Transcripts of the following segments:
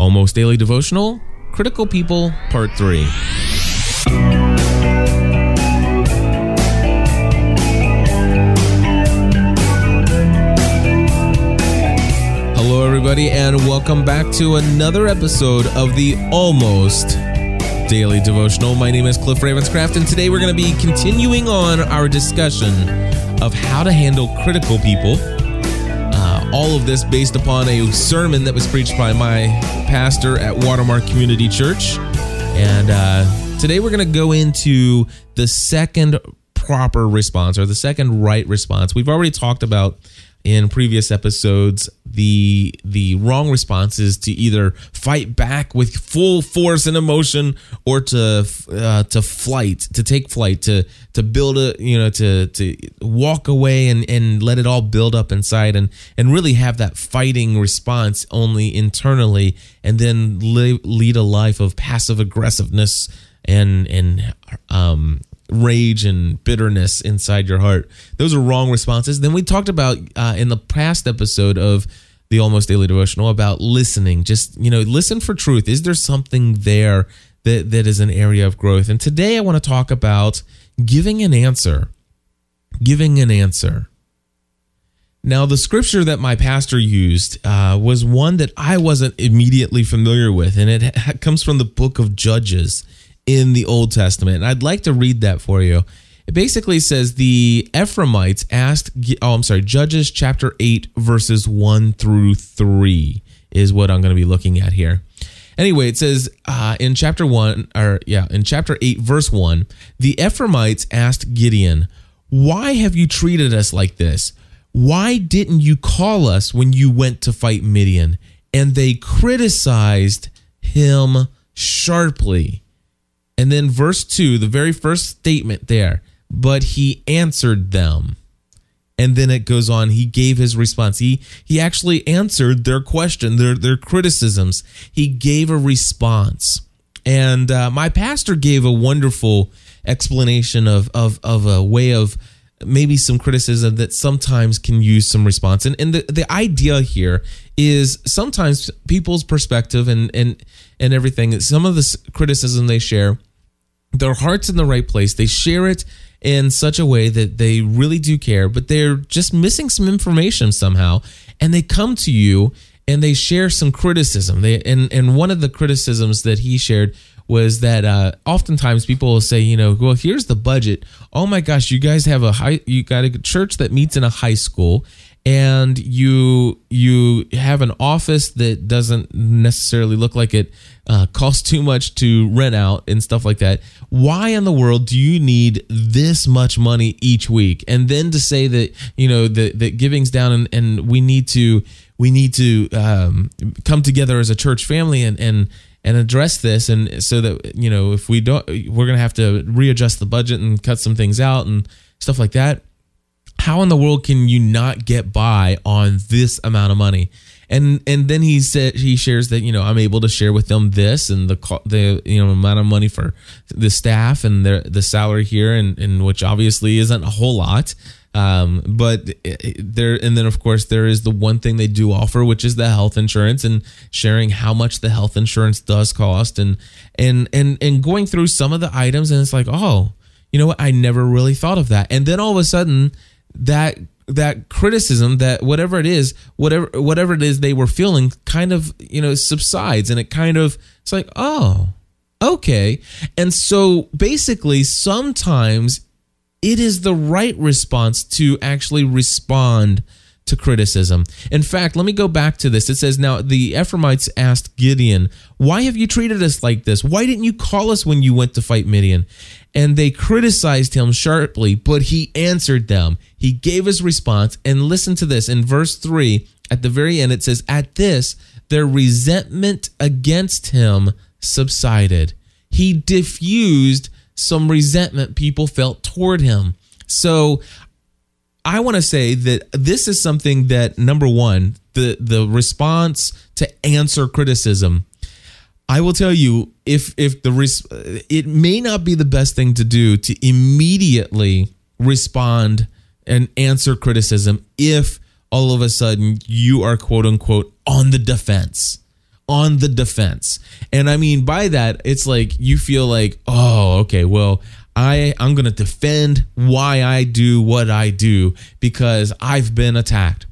Almost Daily Devotional, Critical People, Part 3. Hello, everybody, and welcome back to another episode of the Almost Daily Devotional. My name is Cliff Ravenscraft, and today we're going to be continuing on our discussion of how to handle critical people. All of this based upon a sermon that was preached by my pastor at Watermark Community Church. And uh, today we're going to go into the second proper response or the second right response. We've already talked about in previous episodes the the wrong response is to either fight back with full force and emotion or to uh, to flight to take flight to to build a you know to to walk away and and let it all build up inside and and really have that fighting response only internally and then lead a life of passive aggressiveness and and um rage and bitterness inside your heart. Those are wrong responses. Then we talked about uh, in the past episode of the Almost Daily Devotional about listening. Just you know, listen for truth. Is there something there that that is an area of growth? And today I want to talk about giving an answer. Giving an answer. Now, the scripture that my pastor used uh, was one that I wasn't immediately familiar with, and it ha- comes from the book of Judges in the Old Testament. And I'd like to read that for you. It basically says the Ephraimites asked, oh, I'm sorry, Judges chapter 8, verses 1 through 3 is what I'm going to be looking at here. Anyway, it says uh, in chapter 1, or yeah, in chapter 8, verse 1, the Ephraimites asked Gideon, Why have you treated us like this? Why didn't you call us when you went to fight Midian? And they criticized him sharply. And then verse 2, the very first statement there, but he answered them. And then it goes on, he gave his response. He he actually answered their question, their their criticisms. He gave a response. And uh, my pastor gave a wonderful explanation of of of a way of maybe some criticism that sometimes can use some response. And, and the, the idea here is sometimes people's perspective and and and everything, some of the criticism they share their heart's in the right place. They share it in such a way that they really do care, but they're just missing some information somehow. And they come to you and they share some criticism. They and and one of the criticisms that he shared was that uh, oftentimes people will say, you know, well, here's the budget. Oh my gosh, you guys have a high, you got a church that meets in a high school, and you you have an office that doesn't necessarily look like it uh, costs too much to rent out and stuff like that. Why in the world do you need this much money each week? And then to say that you know that that giving's down and, and we need to we need to um, come together as a church family and and and address this and so that you know if we don't we're gonna have to readjust the budget and cut some things out and stuff like that how in the world can you not get by on this amount of money? And and then he said he shares that you know I'm able to share with them this and the the you know amount of money for the staff and the the salary here and, and which obviously isn't a whole lot. Um, but there and then of course there is the one thing they do offer, which is the health insurance and sharing how much the health insurance does cost and and and and going through some of the items and it's like oh you know what I never really thought of that and then all of a sudden that that criticism that whatever it is whatever whatever it is they were feeling kind of you know subsides and it kind of it's like oh okay. And so basically sometimes it is the right response to actually respond to criticism. In fact, let me go back to this. It says, Now the Ephraimites asked Gideon, Why have you treated us like this? Why didn't you call us when you went to fight Midian? And they criticized him sharply, but he answered them. He gave his response. And listen to this in verse 3, at the very end, it says, At this, their resentment against him subsided. He diffused some resentment people felt toward him. So I want to say that this is something that number one, the the response to answer criticism. I will tell you if if the res- it may not be the best thing to do to immediately respond and answer criticism if all of a sudden you are quote unquote on the defense on the defense. And I mean by that, it's like you feel like, oh, okay, well, I I'm going to defend why I do what I do because I've been attacked.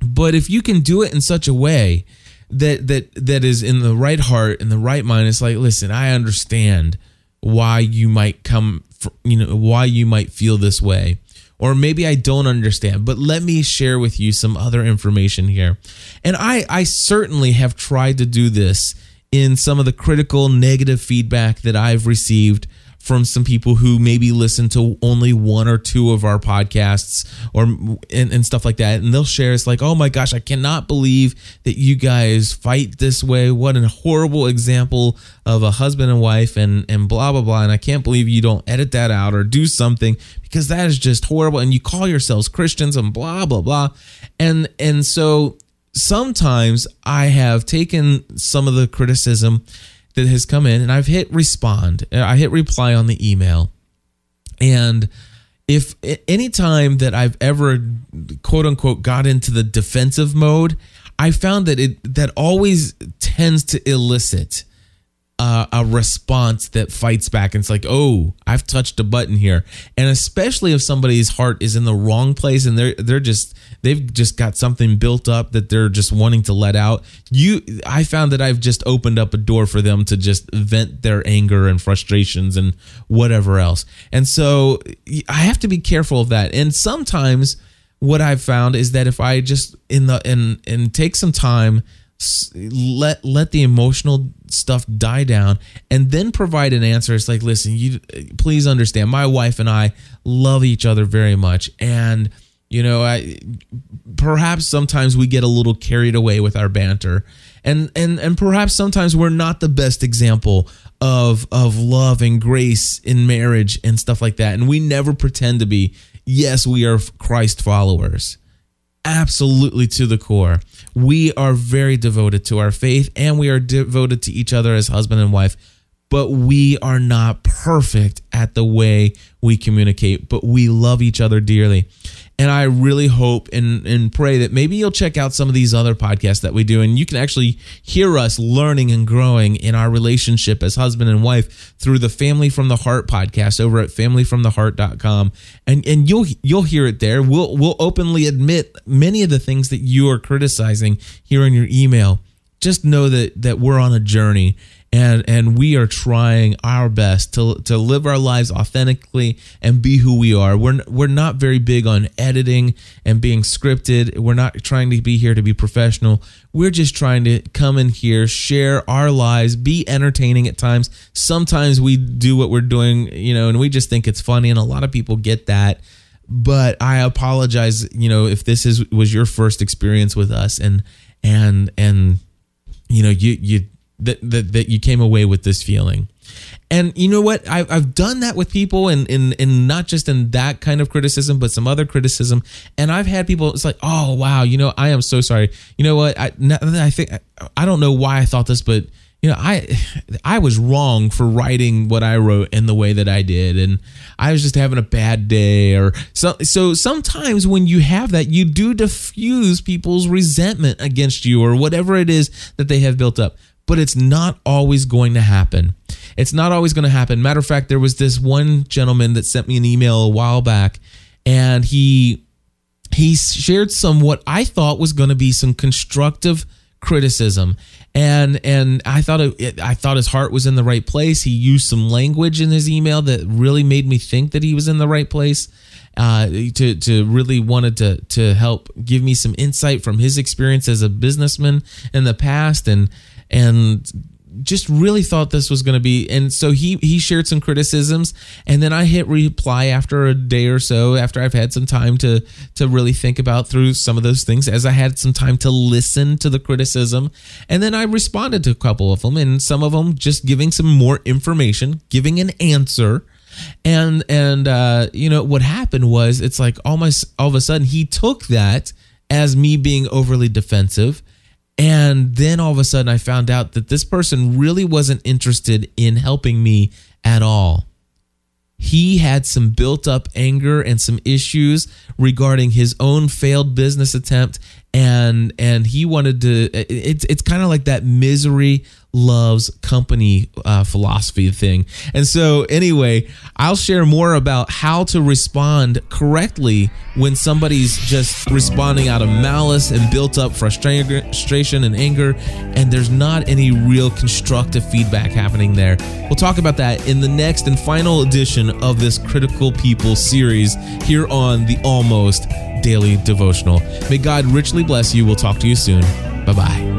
But if you can do it in such a way that that that is in the right heart and the right mind, it's like, listen, I understand why you might come, you know, why you might feel this way or maybe I don't understand, but let me share with you some other information here. And I, I certainly have tried to do this in some of the critical negative feedback that I've received from some people who maybe listen to only one or two of our podcasts or and, and, stuff like that. And they'll share it's like oh my gosh i cannot believe that you guys fight this way. What a horrible example of a husband and wife and and blah blah blah. And i can't believe you don't edit that out or do something because that is just horrible. And you call yourselves christians and blah blah blah. And and so sometimes i have taken some of the criticism that has come in and I've hit respond. Uh, I hit reply on the email. And if any time that I've ever quote unquote got into the defensive mode, I found that it that always tends to elicit a response that fights back. And it's like oh i've touched a button here. And especially if somebody's heart is in the wrong place and they're they're just they've just got something built up that they're just wanting to let out. You i found that i've just opened up a door for them to just vent their anger and frustrations and whatever else. And so i have to be careful of that. And sometimes what i've found is that if i just in the and and take some time let let the emotional stuff die down and then provide an answer. It's like listen you please understand my wife and i love each other very much. And you know i perhaps sometimes we get a little carried away with our banter. And and and perhaps sometimes we're not the best example of of love and grace in marriage and stuff like that. And we never pretend to be. Yes we are christ followers absolutely to the core. We are very devoted to our faith and we are devoted to each other as husband and wife, but we are not perfect at the way we communicate, but we love each other dearly. And I really hope and, and pray that maybe you'll check out some of these other podcasts that we do, and you can actually hear us learning and growing in our relationship as husband and wife through the Family from the Heart podcast over at familyfromtheheart.com. And and you'll you'll hear it there. We'll we'll openly admit many of the things that you are criticizing here in your email. Just know that that we're on a journey and and we are trying our best to to live our lives authentically and be who we are. We're we're not very big on editing and being scripted. We're not trying to be here to be professional. We're just trying to come in here, share our lives, be entertaining at times. Sometimes we do what we're doing, you know, and we just think it's funny and a lot of people get that. But I apologize, you know, if this is was your first experience with us and and and you know, you you that that, that you came away with this feeling. And you know what? I've, I've done that with people and in, in, not just in that kind of criticism but some other criticism. And i've had people it's like oh wow you know i am so sorry. You know what? I, I think i don't know why i thought this but you know i i was wrong for writing what i wrote in the way that i did. And i was just having a bad day or so so sometimes when you have that you do diffuse people's resentment against you or whatever it is that they have built up but it's not always going to happen. It's not always going to happen. Matter of fact, there was this one gentleman that sent me an email a while back, and he he shared some what I thought was going to be some constructive criticism and and I thought it, I thought his heart was in the right place. He used some language in his email that really made me think that he was in the right place. Uh, to to really wanted to to help give me some insight from his experience as a businessman in the past and and just really thought this was going to be and so he he shared some criticisms and then I hit reply after a day or so after I've had some time to to really think about through some of those things as I had some time to listen to the criticism and then I responded to a couple of them and some of them just giving some more information giving an answer and and uh you know what happened was it's like almost all of a sudden he took that as me being overly defensive and then all of a sudden, I found out that this person really wasn't interested in helping me at all. He had some built up anger and some issues regarding his own failed business attempt and and he wanted to. It's it's kind of like that misery loves company uh, philosophy thing. And so, anyway, I'll share more about how to respond correctly when somebody's just responding out of malice and built up frustration and anger, and there's not any real constructive feedback happening there. We'll talk about that in the next and final edition of this Critical People series here on the Almost Daily Devotional. May God richly bless you. We'll talk to you soon. Bye bye.